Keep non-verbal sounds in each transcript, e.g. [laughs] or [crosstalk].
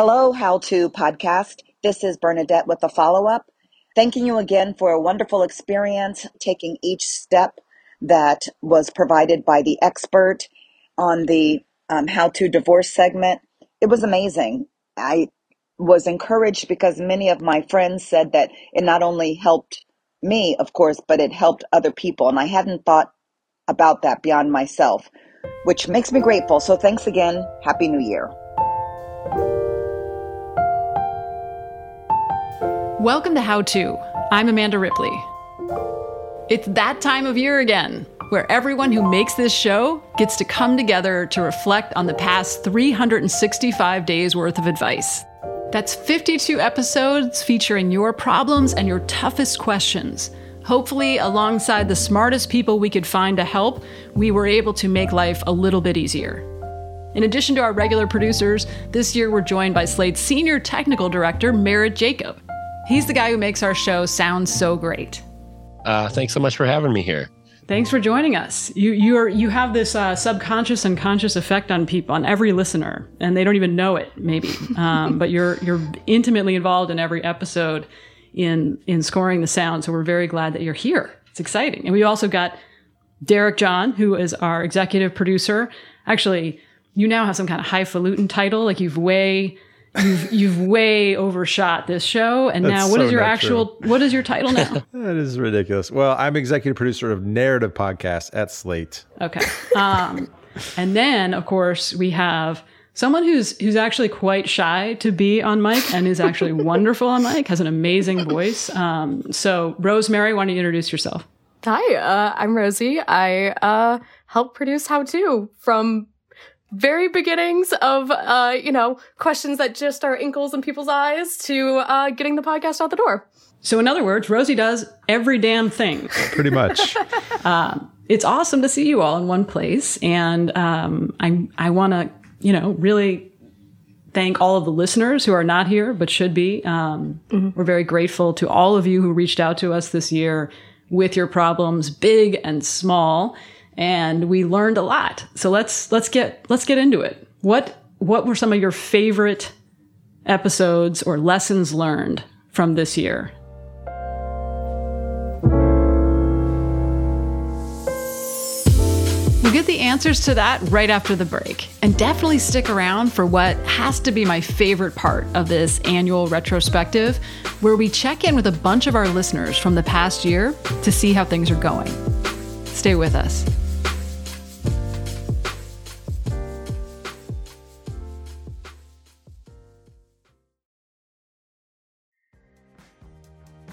Hello, How To Podcast. This is Bernadette with the follow-up. Thanking you again for a wonderful experience, taking each step that was provided by the expert on the um, How to Divorce segment. It was amazing. I was encouraged because many of my friends said that it not only helped me, of course, but it helped other people. And I hadn't thought about that beyond myself, which makes me grateful. So thanks again. Happy New Year. Welcome to How To. I'm Amanda Ripley. It's that time of year again, where everyone who makes this show gets to come together to reflect on the past 365 days worth of advice. That's 52 episodes featuring your problems and your toughest questions. Hopefully, alongside the smartest people we could find to help, we were able to make life a little bit easier. In addition to our regular producers, this year we're joined by Slate's senior technical director, Merritt Jacob. He's the guy who makes our show sound so great. Uh, thanks so much for having me here. Thanks for joining us. You you are you have this uh, subconscious and conscious effect on people, on every listener, and they don't even know it, maybe. [laughs] Um, but you're you're intimately involved in every episode in in scoring the sound. So we're very glad that you're here. It's exciting, and we also got Derek John, who is our executive producer. Actually, you now have some kind of highfalutin title, like you've way you've you've way overshot this show. And now what so is your actual true. what is your title now? [laughs] That is ridiculous. Well i'm executive producer of narrative podcast at slate. Okay. Um, and then of course we have someone who's who's actually quite shy to be on mic and is actually [laughs] wonderful on mic has an amazing voice. Um, so rosemary why don't you introduce yourself? Hi uh, i'm rosie. I uh, help produce how to from very beginnings of uh, you know questions that just are inkles in people's eyes to uh, getting the podcast out the door. So, in other words, Rosie does every damn thing. Pretty much. uh, [laughs] it's awesome to see you all in one place, and um, I I want to you know really thank all of the listeners who are not here but should be. Um, mm-hmm. We're very grateful to all of you who reached out to us this year with your problems, big and small and we learned a lot. So let's let's get let's get into it. What what were some of your favorite episodes or lessons learned from this year? We'll get the answers to that right after the break. And definitely stick around for what has to be my favorite part of this annual retrospective, where we check in with a bunch of our listeners from the past year to see how things are going. Stay with us.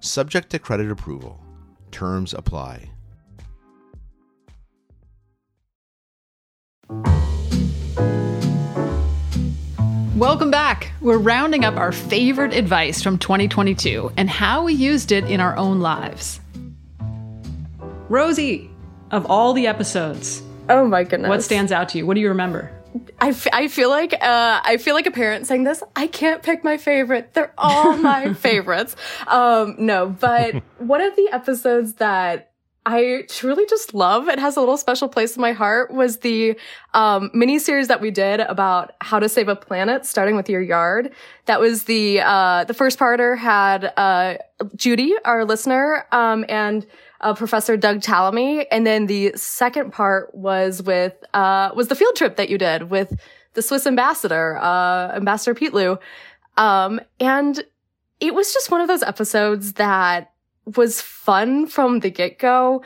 Subject to credit approval. Terms apply. Welcome back. We're rounding up our favorite advice from 2022 and how we used it in our own lives. Rosie, of all the episodes, Oh my goodness. what stands out to you? What do you remember? I, f- I feel like uh, I feel like a parent saying this. I can't pick my favorite. They're all my [laughs] favorites. Um, no, but [laughs] one of the episodes that I truly just love, it has a little special place in my heart, was the um, mini series that we did about how to save a planet, starting with your yard. That was the uh, the first parter had uh, Judy, our listener, um, and uh, Professor Doug Tallamy, and then the second part was with uh, was the field trip that you did with the Swiss ambassador, uh, Ambassador Pitteloud, um, and it was just one of those episodes that was fun from the get go.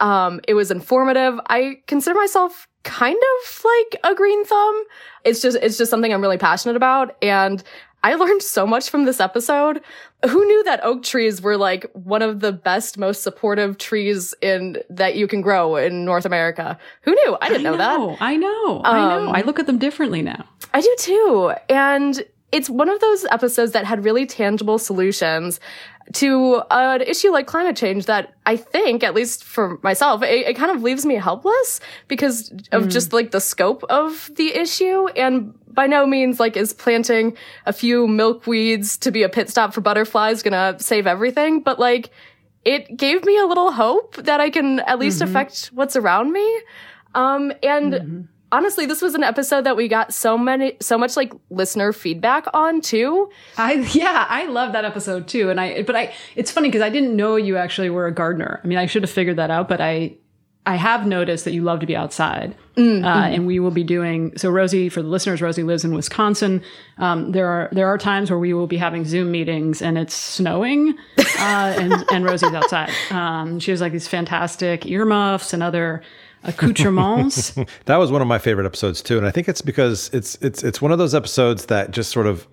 Um, it was informative. I consider myself kind of like a green thumb. It's just it's just something I'm really passionate about, and I learned so much from this episode. Who knew that oak trees were like one of the best, most supportive trees in that you can grow in North America? Who knew? I didn't know, that. I know. I know. Um, I look at them differently now. I do too. And it's one of those episodes that had really tangible solutions to an issue like climate change that I think, at least for myself, it, it kind of leaves me helpless because of hmm. just like the scope of the issue. And by no means like is planting a few milkweeds to be a pit stop for butterflies gonna save everything. But like, it gave me a little hope that I can at least mm-hmm. affect what's around me. Um, and mm-hmm. Honestly, this was an episode that we got so many, so much like listener feedback on too. I yeah, I love that episode too. And I but I it's funny because I didn't know you actually were a gardener. I mean, I should have figured that out, but I I have noticed that you love to be outside, uh, and we will be doing. So, Rosie, for the listeners, Rosie lives in Wisconsin. Um, there are there are times where we will be having Zoom meetings, and it's snowing, uh, and and Rosie's outside. [laughs] Um, she has like these fantastic earmuffs and other accoutrements. [laughs] That was one of my favorite episodes too, and I think it's because it's it's it's one of those episodes that just sort of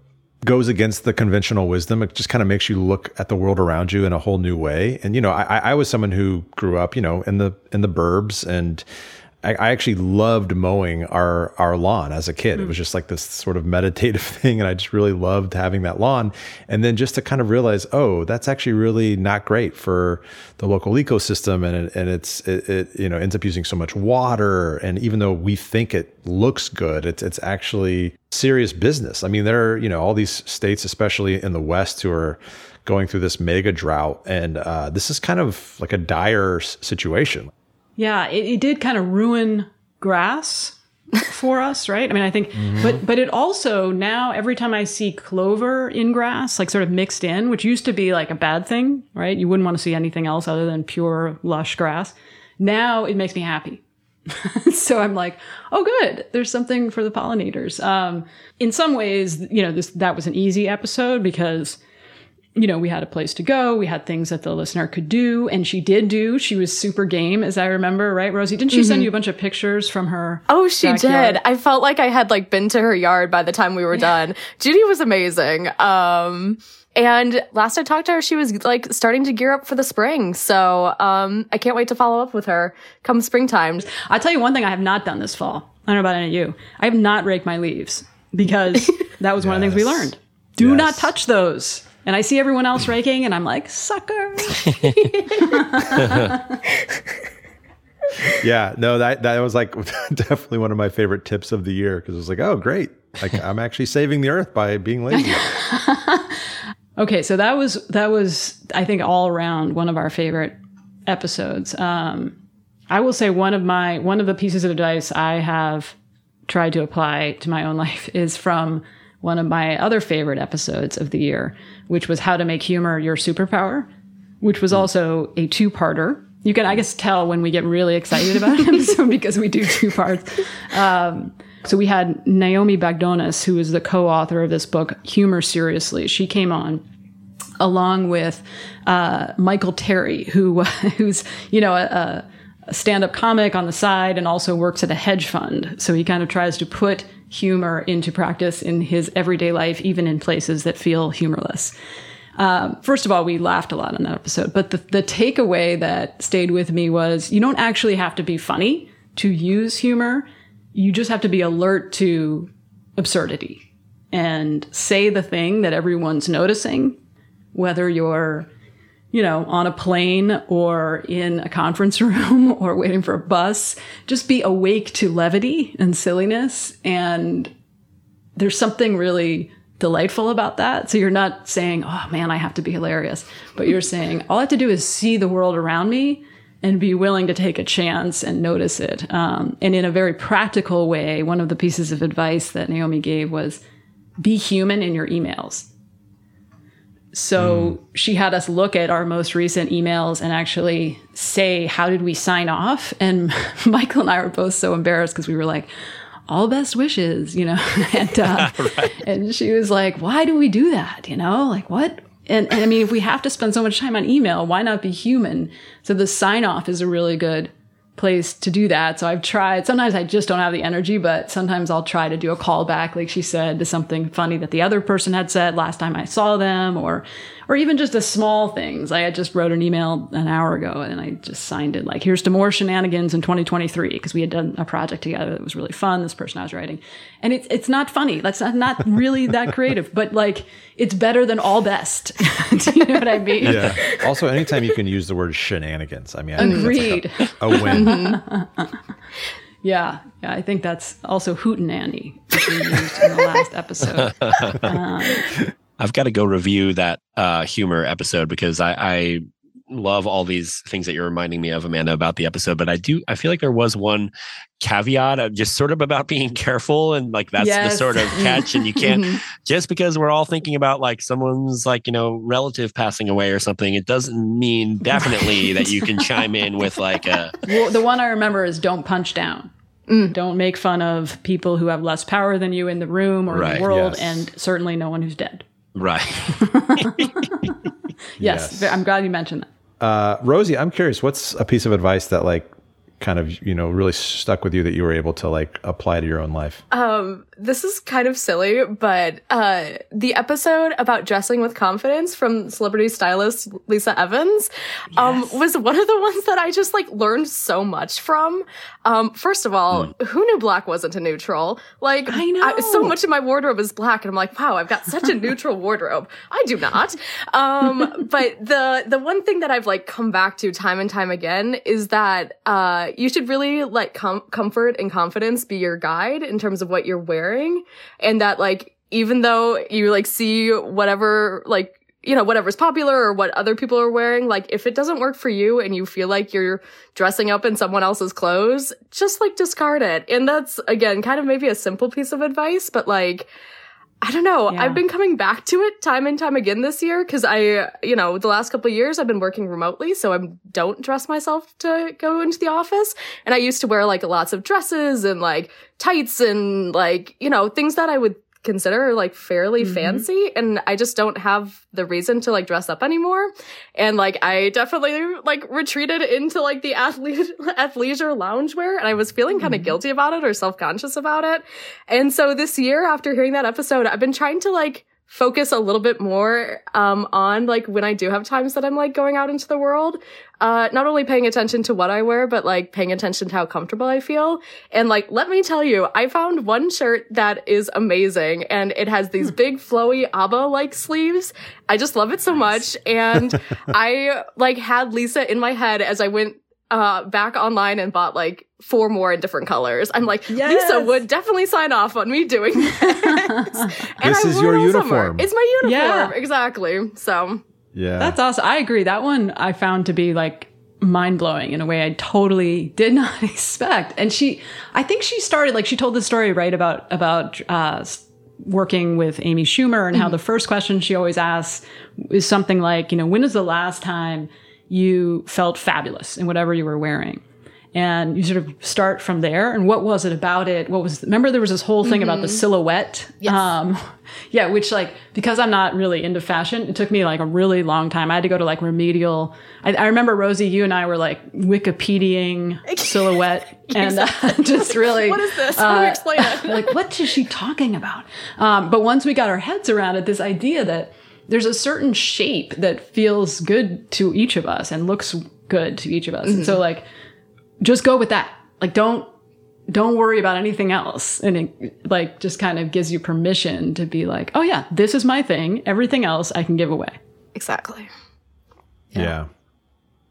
goes against the conventional wisdom. It just kind of makes you look at the world around you in a whole new way. And you know, I, I was someone who grew up, you know, in the in the burbs, and I, I actually loved mowing our our lawn as a kid. It was just like this sort of meditative [laughs] thing, and I just really loved having that lawn. And then just to kind of realize, oh, that's actually really not great for the local ecosystem, and it, and it's it, it you know ends up using so much water. And even though we think it looks good, it's it's actually serious business. I mean, there are you know all these states, especially in the West, who are going through this mega drought, and uh, this is kind of like a dire situation. Yeah, it, it did kind of ruin grass for us, right? I mean, I think, but but it also now every time I see clover in grass, like sort of mixed in, which used to be like a bad thing, right? You wouldn't want to see anything else other than pure lush grass. Now it makes me happy. [laughs] so I'm like, oh, good. There's something for the pollinators. Um, in some ways, you know, this that was an easy episode because you know, we had a place to go. We had things that the listener could do. And she did do. She was super game, as I remember, right, Rosie? Didn't she send you a bunch of pictures from her? Oh, she backyard? did. I felt like I had like been to her yard by the time we were done. Judy was amazing. Um, and last I talked to her, she was like starting to gear up for the spring. So, um, I can't wait to follow up with her come springtime. I'll tell you one thing I have not done this fall. I don't know about any of you. I have not raked my leaves because [laughs] that was one of the things we learned. Do Yes. not touch those. And I see everyone else raking, and I'm like, sucker. [laughs] Yeah, no, that that was like [laughs] definitely one of my favorite tips of the year because it was like, oh, great, like I'm actually saving the earth by being lazy. [laughs] Okay, so that was that was I think all around one of our favorite episodes. Um, I will say one of my one of the pieces of advice I have tried to apply to my own life is from one of my other favorite episodes of the year, which was how to make humor your superpower, which was also a two-parter. You can, I guess, tell when we get really excited about an [laughs] episode because we do two parts. Um, so we had Naomi Bagdonas, who is the co-author of this book, Humor Seriously. She came on along with uh, Michael Terry, who [laughs] who's you know a, a, a stand up comic on the side and also works at a hedge fund. So he kind of tries to put humor into practice in his everyday life, even in places that feel humorless. Um, first of all, we laughed a lot on that episode, but the, the takeaway that stayed with me was you don't actually have to be funny to use humor. You just have to be alert to absurdity and say the thing that everyone's noticing, whether you're, you know, on a plane or in a conference [laughs] room or waiting for a bus. Just be awake to levity and silliness. And there's something really delightful about that. So you're not saying, oh man, I have to be hilarious, but you're [laughs] saying, all I have to do is see the world around me and be willing to take a chance and notice it. Um, and in a very practical way, one of the pieces of advice that Naomi gave was be human in your emails. So mm. she had us look at our most recent emails and actually say, how did we sign off? And [laughs] Michael and I were both so embarrassed because we were like, all best wishes, you know. [laughs] and uh, [laughs] right. and she was like, "Why do we do that? You know, like what?" And, and I mean, if we have to spend so much time on email, why not be human? So the sign off is a really good place to do that. So I've tried. Sometimes I just don't have the energy, but sometimes I'll try to do a callback, like she said, to something funny that the other person had said last time I saw them, or or even just the small things. I had just wrote an email an hour ago and I just signed it like, here's to more shenanigans in 2023 because we had done a project together that was really fun. This person I was writing. And it's, it's not funny. That's not, not really that [laughs] creative, but like it's better than all best. [laughs] Do you know what I mean? Yeah. Also, anytime you can use the word shenanigans, I mean, I agreed. Like a, a, win. [laughs] Yeah, yeah, I think that's also hootenanny, which we used in the last episode. Um, I've got to go review that uh, humor episode because I, I love all these things that you're reminding me of, Amanda, about the episode. But I do, I feel like there was one caveat of just sort of about [laughs] being careful and like that's yes. the sort of catch. And you can't mm-hmm. just because we're all thinking about like someone's like, you know, relative passing away or something, it doesn't mean [laughs] definitely that you can chime in with like a. Well, the one I remember is don't punch down. Mm. Don't make fun of people who have less power than you in the room or right. in the world, yes. and certainly no one who's dead. Right. [laughs] yes, yes, I'm glad you mentioned that. Uh, Rosie, I'm curious, what's a piece of advice that like kind of you know really stuck with you that you were able to like apply to your own life? Um, this is kind of silly, but uh, the episode about dressing with confidence from celebrity stylist Lisa Evans um, was one of the ones that I just like learned so much from. Um, first of all, mm. who knew black wasn't a neutral? Like, I know I, so much of my wardrobe is black, and I'm like, wow, I've got such a [laughs] neutral wardrobe. I do not. Um, [laughs] but the the one thing that I've like come back to time and time again is that uh, you should really let com- comfort and confidence be your guide in terms of what you're wearing. Wearing and that like even though you like see whatever like you know whatever's popular or what other people are wearing like if it doesn't work for you and you feel like you're dressing up in someone else's clothes just like discard it. And that's again kind of maybe a simple piece of advice but like I don't know. Yeah. I've been coming back to it time and time again this year because I, you know, the last couple of years I've been working remotely, so I don't dress myself to go into the office. And I used to wear like lots of dresses and like tights and like, you know, things that I would consider like fairly mm-hmm. fancy and I just don't have the reason to like dress up anymore. And like I definitely like retreated into like the athlete [laughs] athleisure loungewear and I was feeling kind of mm-hmm. guilty about it or self-conscious about it. And so this year after hearing that episode, I've been trying to like focus a little bit more um, on like when I do have times that I'm like going out into the world. Uh, not only paying attention to what I wear, but like paying attention to how comfortable I feel. And like, let me tell you, I found one shirt that is amazing and it has these hmm. big flowy ABBA like sleeves. I just love it so much. And [laughs] I like had Lisa in my head as I went uh, back online and bought like four more in different colors. I'm like, yes. Lisa would definitely sign off on me doing [laughs] this. this is your uniform. Summer. It's my uniform. Yeah. Exactly. So yeah, that's awesome. I agree. That one I found to be like mind blowing in a way I totally did [laughs] not expect. And she, I think she started like she told the story right about about uh, working with Amy Schumer and mm-hmm. how the first question she always asks is something like, you know, when is the last time you felt fabulous in whatever you were wearing. and you sort of start from there. And what was it about it? What was, remember there was this whole thing about the silhouette? Yes. Um, [laughs] yeah, which like, because I'm not really into fashion, it took me like a really long time. I had to go to like remedial. I, I remember Rosie, you and I were like Wikipediaing [laughs] silhouette and uh, [laughs] just really. What is this? How do uh, explain it? like, what is she talking about? Um, but once we got our heads around it, this idea that there's a certain shape that feels good to each of us and looks good to each of us. And so like, just go with that. Like, don't, don't worry about anything else. And it like just kind of gives you permission to be like, oh yeah, this is my thing. Everything else I can give away. Exactly. Yeah.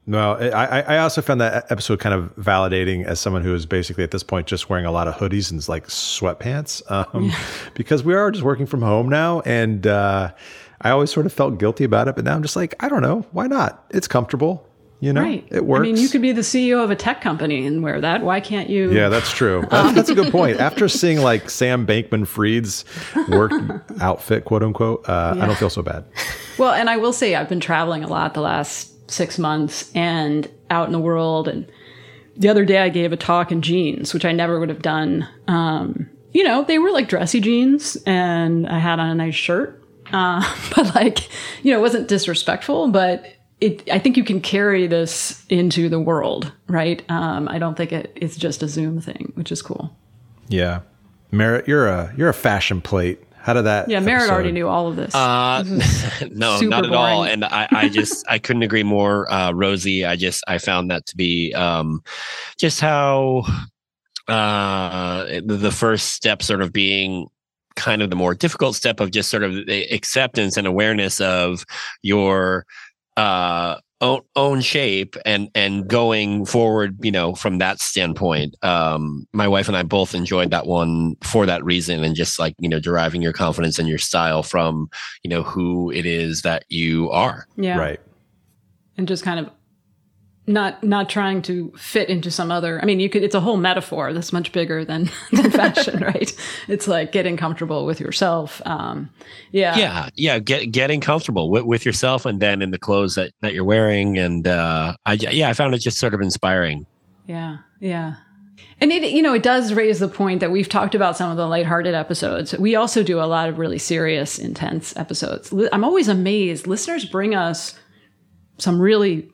No, I, I I also found that episode kind of validating as someone who is basically at this point just wearing a lot of hoodies and like sweatpants, um, [laughs] because we are just working from home now, and uh, I always sort of felt guilty about it, but now I'm just like, I don't know, why not? It's comfortable, you know, Right. it works. I mean, you could be the CEO of a tech company and wear that. Why can't you? Yeah, that's true. [laughs] That's, that's a good point. After seeing like Sam Bankman Fried's work outfit, quote unquote, uh, I don't feel so bad. Well, and I will say I've been traveling a lot the last six months and out in the world. And the other day I gave a talk in jeans, which I never would have done. Um, you know, they were like dressy jeans and I had on a nice shirt. Uh, [laughs] but like, you know, it wasn't disrespectful, but it, I think you can carry this into the world, right? Um, I don't think it, it's just a Zoom thing, which is cool. Yeah, Merritt, you're a you're a fashion plate. How did that? Yeah, Merritt already knew all of this. Uh, [laughs] no, not at all. And I, I just, I couldn't agree more. Uh, Rosie, I just, I found that to be um, just how uh, the, the first step sort of being kind of the more difficult step of just sort of the acceptance and awareness of your uh, own, own shape and and going forward you know from that standpoint um my wife and i both enjoyed that one for that reason and just like you know deriving your confidence and your style from you know who it is that you are yeah. Right. and just kind of not not trying to fit into some other i mean you could it's a whole metaphor that's much bigger than [laughs] than fashion [laughs] right? It's like getting comfortable with yourself um yeah. Yeah yeah get, getting comfortable with, with yourself and then in the clothes that, that you're wearing and uh i yeah i found it just sort of inspiring. Yeah yeah. And it you know it does raise the point that we've talked about some of the lighthearted episodes. We also do a lot of really serious intense episodes. I'm always amazed. Listeners bring us some really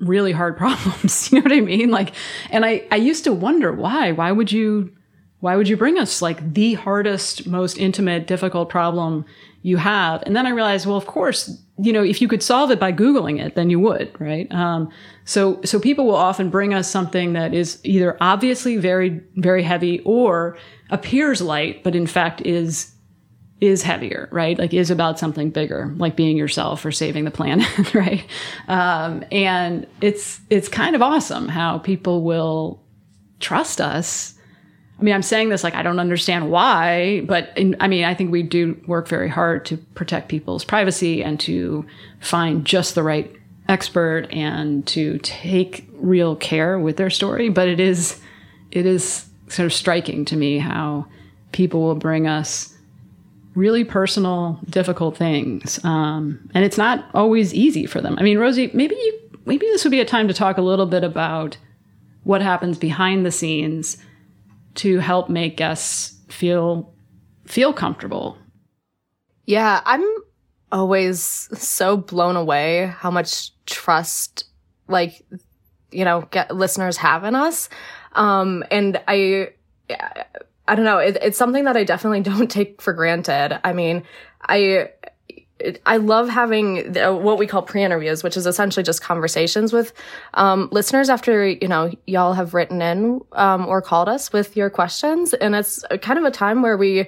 really hard [laughs] problems you know what i mean? Like and i i used to wonder why why would you why would you bring us like the hardest most intimate difficult problem you have? And then i realized well of course you know if you could solve it by googling it then you would right? Um, so so people will often bring us something that is either obviously very very heavy or appears light but in fact is is heavier, right? Like is about something bigger, like being yourself or saving the planet, [laughs] right? Um, and it's it's kind of awesome how people will trust us. I mean, I'm saying this like I don't understand why, but in, I mean, I think we do work very hard to protect people's privacy and to find just the right expert and to take real care with their story. But it is it is sort of striking to me how people will bring us really personal, difficult things. Um, and it's not always easy for them. I mean, Rosie, maybe you, maybe this would be a time to talk a little bit about what happens behind the scenes to help make guests feel feel comfortable. Yeah, I'm always so blown away how much trust, like, you know, get listeners have in us. Um, and I, I don't know, it, it's something that I definitely [laughs] don't take for granted. I mean, I, I love having the, what we call pre-interviews, which is essentially just conversations with um, listeners after you know y'all have written in um, or called us with your questions, and it's kind of a time where we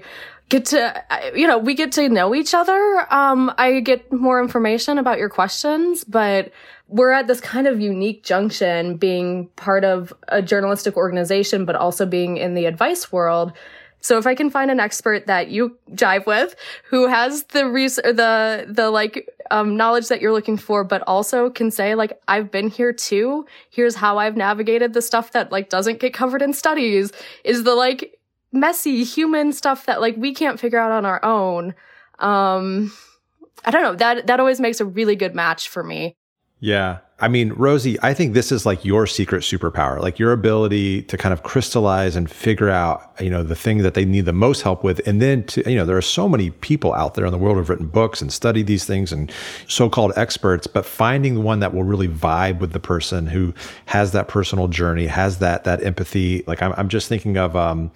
get to you know we get to know each other. Um, I get more information about your questions, but we're at this kind of unique junction, being part of a journalistic organization, but also being in the advice world. So if I can find an expert that you jive with, who has the res- the the like um, knowledge that you're looking for, but also can say like I've been here too. Here's how I've navigated the stuff that like doesn't get covered in studies. Is the like messy human stuff that like we can't figure out on our own. Um, I don't know that that always makes a really good match for me. Yeah. I mean, Rosie, I think this is like your secret superpower, like your ability to kind of crystallize and figure out, you know, the thing that they need the most help with. And then to, you know, there are so many people out there in the world who've written books and studied these things and so called experts, but finding the one that will really vibe with the person who has that personal journey, has that, that empathy. Like I'm, I'm just thinking of, um,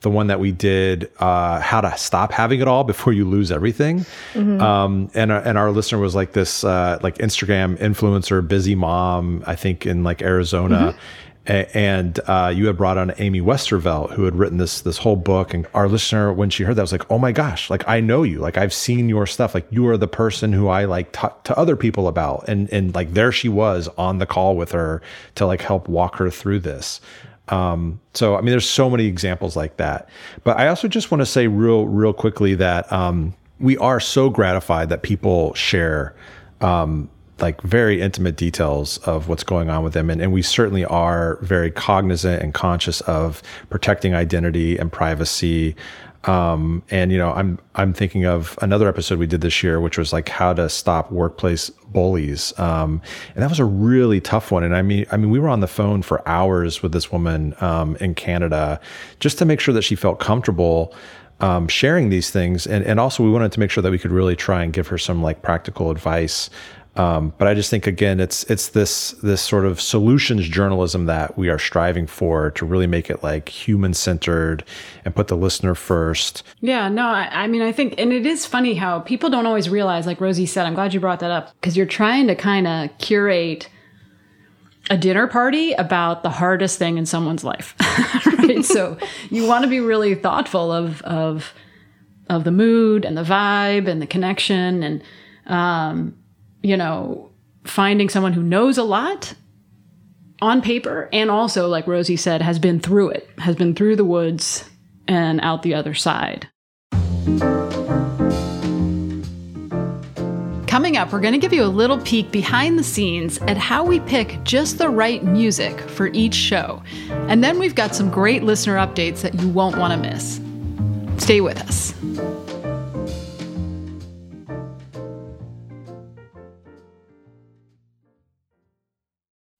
the one that we did, uh, how to stop having it all before you lose everything. Mm-hmm. Um, and uh, and our listener was like this, uh, like Instagram influencer, busy mom, I think in like Arizona. Mm-hmm. and uh, you had brought on Amy Westervelt, who had written this this whole book. And our listener, when she heard that, was like, "Oh my gosh! Like I know you. Like I've seen your stuff. Like you are the person who I like talk to other people about." And and like there she was on the call with her to like help walk her through this. Um, so I mean, there's so many examples like that. But I also just want to say real, real quickly that um, we are so gratified that people share um, like very intimate details of what's going on with them, and, and we certainly are very cognizant and conscious of protecting identity and privacy. Um, and you know, I'm I'm thinking of another episode we did this year, which was like how to stop workplace bullies, um, and that was a really tough one. And I mean, I mean, we were on the phone for hours with this woman um, in Canada just to make sure that she felt comfortable um, sharing these things, and and also we wanted to make sure that we could really try and give her some like practical advice um, but I just think again, it's it's this this sort of solutions journalism that we are striving for to really make it like human centered and put the listener first. Yeah, no, I, I, mean I think, and it is funny how people don't always realize, like Rosie said, I'm glad you brought that up because you're trying to kind of curate a dinner party about the hardest thing in someone's life, [laughs] right? so you want to be really thoughtful of of of the mood and the vibe and the connection and um, you know, finding someone who knows a lot on paper and also, like Rosie said, has been through it, has been through the woods and out the other side. Coming up, we're going to give you a little peek behind the scenes at how we pick just the right music for each show. And then we've got some great listener updates that you won't want to miss. Stay with us.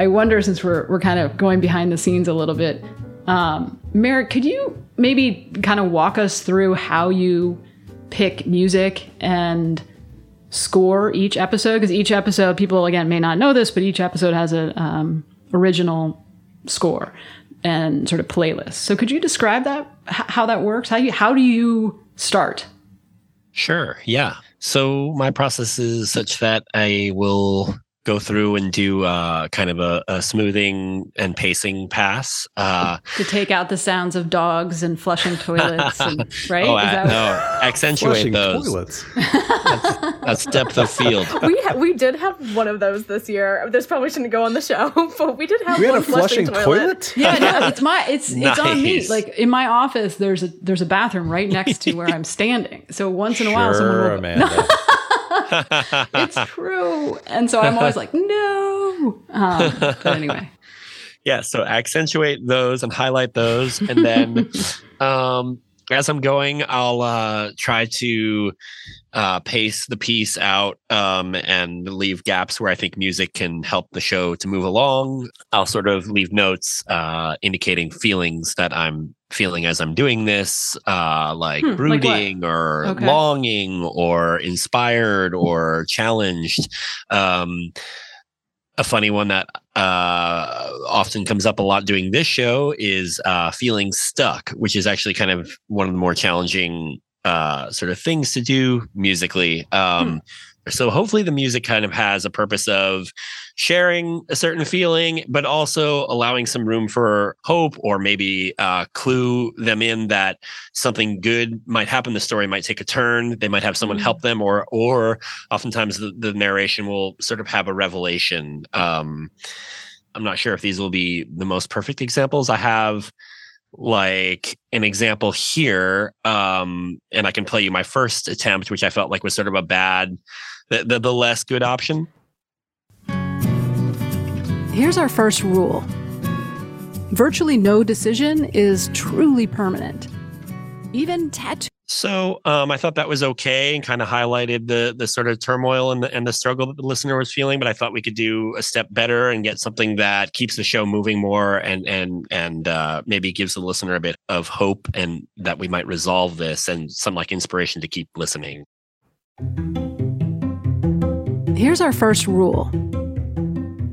I wonder since we're we're kind of going behind the scenes a little bit, um, Merritt, could you maybe kind of walk us through how you pick music and score each episode? Because each episode, people again may not know this, but each episode has an um, original score and sort of playlist. So could you describe that? H- how that works? How you how do you start? Sure. Yeah. So my process is such that I will go through and do uh, kind of a, a, smoothing and pacing pass uh, to take out the sounds of dogs and flushing [laughs] toilets, and, right? Oh, that- no, accentuate those. toilets. That's, [laughs] that's depth of field. [laughs] we ha- we did have one of those this year. This probably shouldn't go on the show, but we did have We had one a flushing toilet. toilet? Yeah, no, it's my it's it's on me. Like in my office, there's a there's a bathroom right next to where I'm standing. So once in a while, someone Sure, will. Amanda. It's true, and so I'm always like, no. Um, but anyway, [laughs] yeah so accentuate those and highlight those. And then [laughs] um as i'm going i'll uh try to uh pace the piece out um and leave gaps where i think music can help the show to move along. I'll sort of leave notes uh indicating feelings that i'm feeling as i'm doing this uh like Hmm, like brooding or Okay. longing or inspired or challenged um a funny one that uh, often comes up a lot doing this show is uh, feeling stuck, which is actually kind of one of the more challenging uh, sort of things to do musically. Um, So hopefully the music kind of has a purpose of sharing a certain feeling, but also allowing some room for hope or maybe uh, clue them in that something good might happen. The story might take a turn. They might have someone help them, or or oftentimes the, the narration will sort of have a revelation. Um, I'm not sure if these will be the most perfect examples. I have like an example here, um, and I can play you my first attempt, which I felt like was sort of a bad, the, the, the less good option. here's our first rule: virtually no decision is truly permanent. Even tattoo. So um, I thought that was okay and kind of highlighted the the sort of turmoil and the, and the struggle that the listener was feeling. But I thought we could do a step better and get something that keeps the show moving more and and and uh, maybe gives the listener a bit of hope and that we might resolve this and some like inspiration to keep listening. Here's our first rule: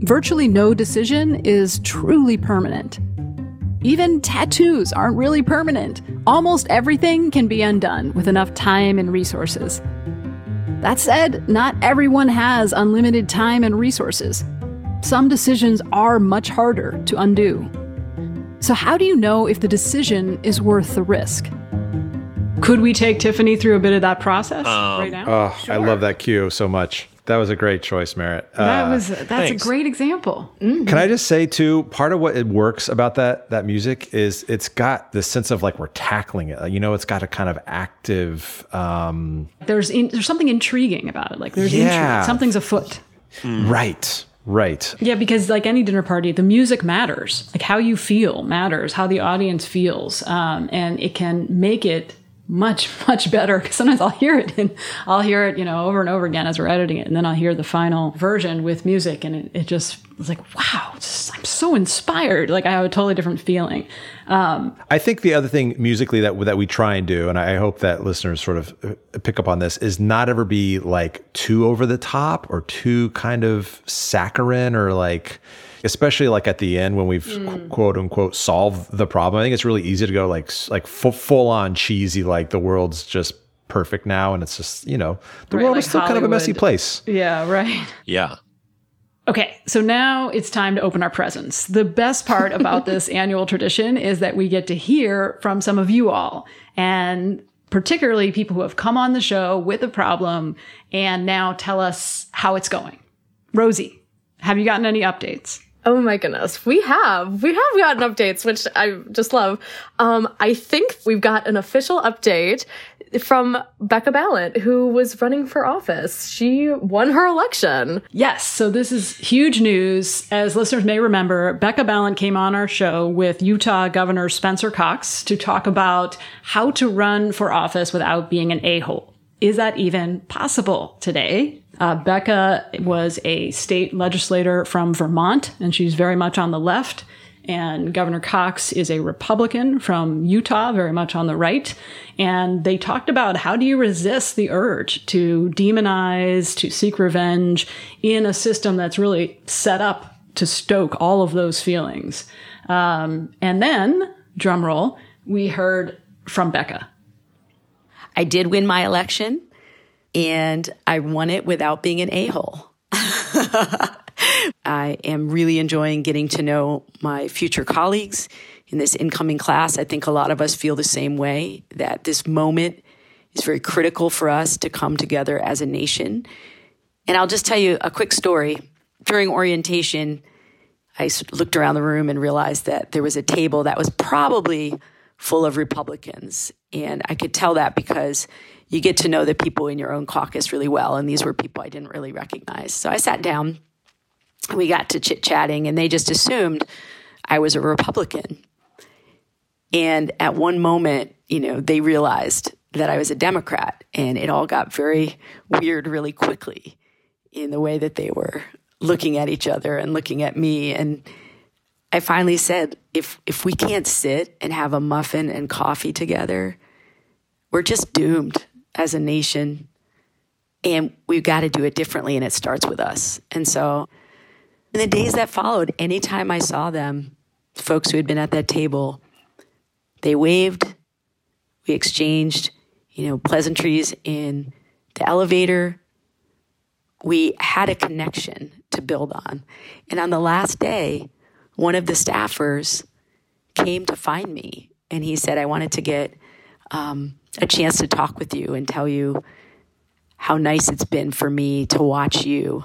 virtually no decision is truly permanent. Even tattoos aren't really permanent. Almost everything can be undone with enough time and resources. That said, not everyone has unlimited time and resources. Some decisions are much harder to undo. So, how do you know if the decision is worth the risk? Could we take Tiffany through a bit of that process Um, right now? Oh, I love that cue so much. That was a great choice, Merritt. that Uh, was that's thanks. a great example. Can I just say too? Part of what it works about that that music is it's got this sense of like we're tackling it. You know, it's got a kind of active. um There's in, there's something intriguing about it. Like there's Yeah. intrigue. Something's afoot. Right, right. Yeah, because like any dinner party, the music matters. Like how you feel matters, how the audience feels, um, and it can make it much [laughs] much better. Because sometimes I'll hear it and I'll hear it, you know, over and over again as we're editing it, and then I'll hear the final version with music, and it, it just was like, wow, it's- I'm so inspired. Like I have a totally different feeling. Um, I think the other thing musically that that we try and do, and I hope that listeners sort of uh, pick up on this, is not ever be like too over the top or too kind of saccharine or like, especially like at the end when we've mm. qu- quote unquote solved the problem. I think it's really easy to go like like full, full on cheesy, like the world's just perfect now, and it's just you know the Right, world like is still kind of a messy place. yeah, right. Yeah. Okay, so now it's time to open our presents. The best part about this [laughs] annual tradition is that we get to hear from some of you all, and particularly people who have come on the show with a problem and now tell us how it's going. Rosie, have you gotten any updates? Oh my goodness. We have. We have gotten updates, which I just love. Um, I think we've got an official update from Becca Balint, who was running for office. She won her election. Yes, so this is huge news. As listeners may remember, Becca Balint came on our show with Utah Governor Spencer Cox to talk about how to run for office without being an a hole. Is that even possible today? Uh, Becca was a state legislator from Vermont, and she's very much on the left. And Governor Cox is a Republican from Utah, very much on the right. And they talked about how do you resist the urge to demonize, to seek revenge in a system that's really set up to stoke all of those feelings. Um, and then, drum roll, we heard from Becca. I did win my election. And I won it without being an a hole. [laughs] I am really enjoying getting to know my future colleagues in this incoming class. I think a lot of us feel the same way that this moment is very critical for us to come together as a nation. And I'll just tell you a quick story. During orientation, I looked around the room and realized that there was a table that was probably full of Republicans. And I could tell that because you get to know the people in your own caucus really well. And these were people I didn't really recognize. So I sat down, we got to chit chatting, and they just assumed I was a Republican. And at one moment, you know, they realized that I was a Democrat, and it all got very weird really quickly in the way that they were looking at each other and looking at me. And I finally said, if if we can't sit and have a muffin and coffee together, we're just doomed as a nation. And we've got to do it differently, and it starts with us. And so, in the days that followed, anytime I saw them, folks who had been at that table, they waved, we exchanged, you know, pleasantries in the elevator. We had a connection to build on. And on the last day, one of the staffers came to find me and he said, I wanted to get um, a chance to talk with you and tell you how nice it's been for me to watch you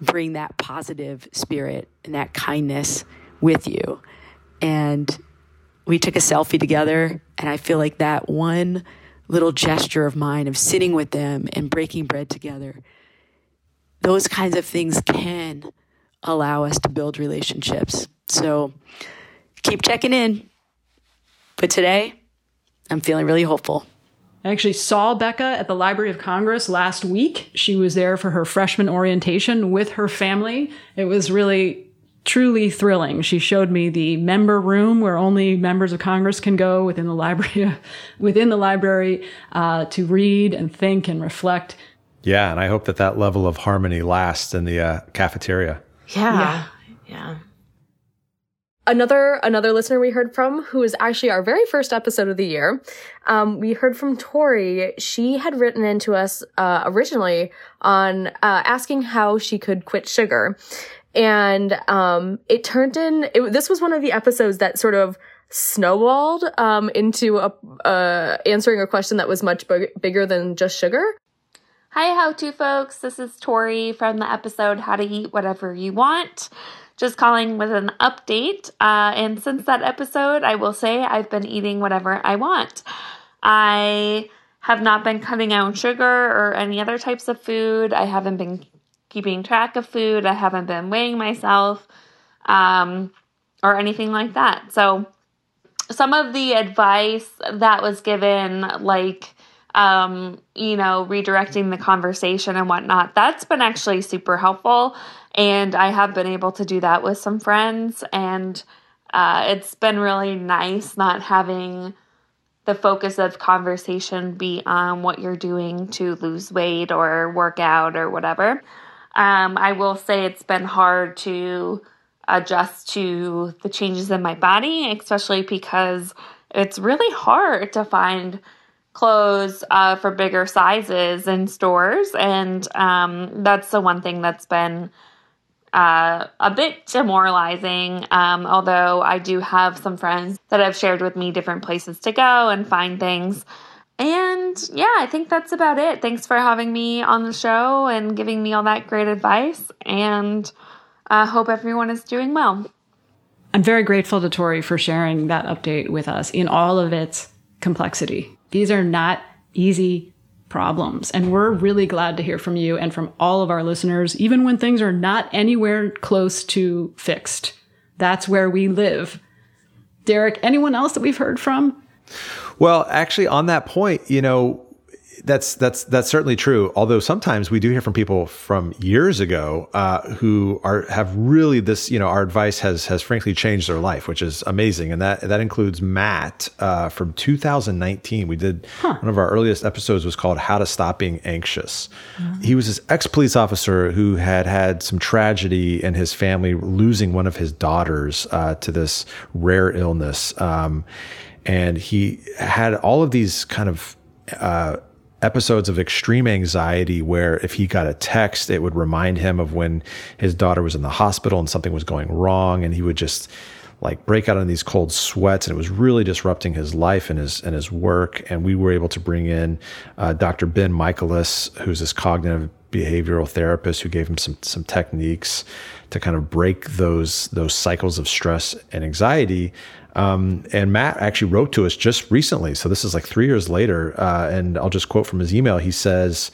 bring that positive spirit and that kindness with you. And we took a selfie together, and I feel like that one little gesture of mine of sitting with them and breaking bread together, those kinds of things can allow us to build relationships. So keep checking in. But today, I'm feeling really hopeful. I actually saw Becca at the Library of Congress last week. She was there for her freshman orientation with her family. It was really truly thrilling. She showed me the member room where only members of Congress can go within the library, [laughs] within the library uh, to read and think and reflect. Yeah, and I hope that that level of harmony lasts in the uh, cafeteria. Yeah. yeah. Yeah. Another another listener we heard from, who is actually our very first episode of the year, um, we heard from Tori. She had written into us uh, originally on uh, asking how she could quit sugar, and um, it turned in. It, this was one of the episodes that sort of snowballed um, into a, uh, answering a question that was much big, bigger than just sugar. Hi, how to folks. This is Tori from the episode How to Eat Whatever You Want. Just calling with an update. Uh, and since that episode, I will say I've been eating whatever I want. I have not been cutting out sugar or any other types of food. I haven't been keeping track of food. I haven't been weighing myself um, or anything like that. So, some of the advice that was given, like, um, you know, redirecting the conversation and whatnot, that's been actually super helpful. And I have been able to do that with some friends. And uh, it's been really nice not having the focus of conversation be on what you're doing to lose weight or work out or whatever. Um, I will say it's been hard to adjust to the changes in my body, especially because it's really hard to find clothes uh, for bigger sizes in stores. And um, that's the one thing that's been uh, a bit demoralizing. Um, although I do have some friends that have shared with me different places to go and find things. And yeah, I think that's about it. Thanks for having me on the show and giving me all that great advice. And I uh, hope everyone is doing well. I'm very grateful to Tori for sharing that update with us in all of its complexity. These are not easy problems. And we're really glad to hear from you and from all of our listeners, even when things are not anywhere close to fixed. That's where we live. Derek, anyone else that we've heard from? Well, actually, on that point, you know, that's that's that's certainly true. Although sometimes we do hear from people from years ago uh, who are have really this. You know, our advice has has frankly changed their life, which is amazing. And that that includes Matt uh, from 2019. We did huh. one of our earliest episodes was called "How to Stop Being Anxious." Mm-hmm. He was this ex police officer who had had some tragedy in his family, losing one of his daughters uh, to this rare illness. Um, and he had all of these kind of uh, episodes of extreme anxiety where if he got a text, it would remind him of when his daughter was in the hospital and something was going wrong. And he would just like break out in these cold sweats. And it was really disrupting his life and his, and his work. And we were able to bring in uh, Dr. Ben Michaelis, who's this cognitive behavioral therapist who gave him some, some techniques to kind of break those, those cycles of stress and anxiety. Um, and Matt actually wrote to us just recently. So this is like three years later. Uh, and I'll just quote from his email. He says,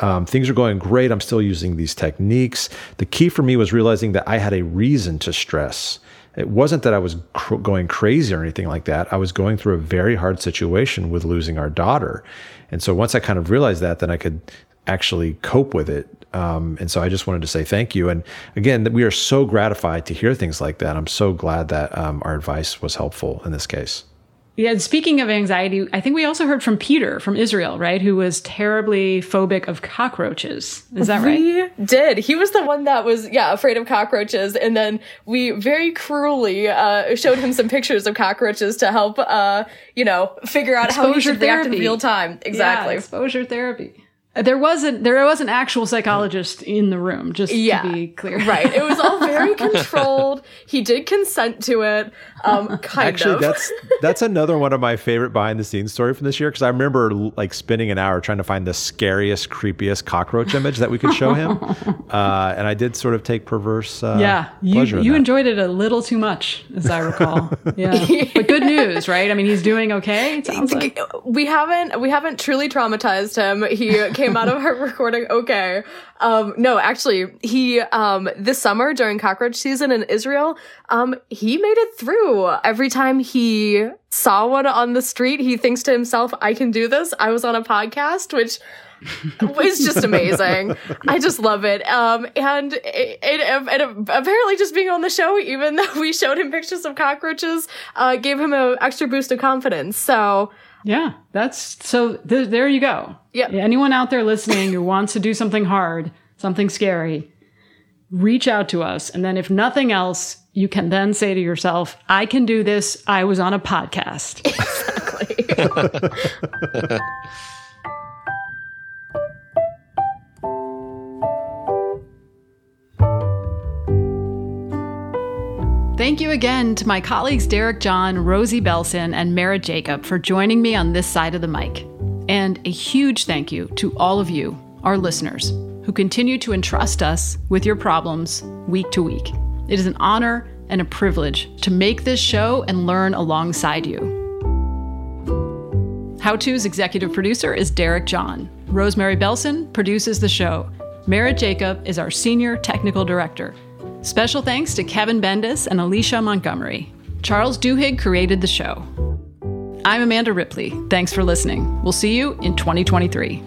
um, things are going great. I'm still using these techniques. The key for me was realizing that I had a reason to stress. It wasn't that I was cr- going crazy or anything like that. I was going through a very hard situation with losing our daughter. And so once I kind of realized that, then I could actually cope with it. Um, and so I just wanted to say thank you. And again, we are so gratified to hear things like that. I'm so glad that um, our advice was helpful in this case. Yeah, speaking of anxiety, I think we also heard from Peter from Israel, right? Who was terribly phobic of cockroaches. Is that right? We did. He was the one that was, yeah, afraid of cockroaches. And then we very cruelly uh, showed him some pictures of cockroaches to help, uh, you know, figure out exposure how he should therapy. react in real time. Exactly. Yeah, exposure therapy. There wasn't there was an actual psychologist in the room, just yeah, to be clear. right. It was all very [laughs] controlled. He did consent to it. Um, kind Actually, of. that's that's another one of my favorite behind the scenes story from this year because I remember like spending an hour trying to find the scariest, creepiest cockroach image that we could show him, [laughs] uh, and I did sort of take perverse uh, yeah. You pleasure in you that. enjoyed it a little too much, as I recall. [laughs] yeah, but good news, right? I mean, he's doing okay. It sounds like we haven't we haven't truly traumatized him. He came out of our [laughs] recording okay. Um, no, actually, he um, this summer during cockroach season in Israel, um, he made it through. Every time he saw one on the street, he thinks to himself, "I can do this." I was on a podcast, which was just amazing. [laughs] I just love it. Um, and it, it, and apparently, just being on the show, even though we showed him pictures of cockroaches, uh, gave him an extra boost of confidence. So. Yeah, that's so th- there you go. Yeah. Anyone out there listening who wants to do something hard, something scary, reach out to us. And then if nothing else, you can then say to yourself, I can do this. I was on a podcast. [laughs] Exactly. [laughs] Thank you again to my colleagues Derek John, Rosie Belson, and Merritt Jacob for joining me on this side of the mic. And a huge thank you to all of you, our listeners, who continue to entrust us with your problems week to week. It is an honor and a privilege to make this show and learn alongside you. How To's executive producer is Derek John. Rosemary Belson produces the show. Merritt Jacob is our senior technical director. Special thanks to Kevin Bendis and Alicia Montgomery. Charles Duhigg created the show. I'm Amanda Ripley. Thanks for listening. We'll see you in 2023.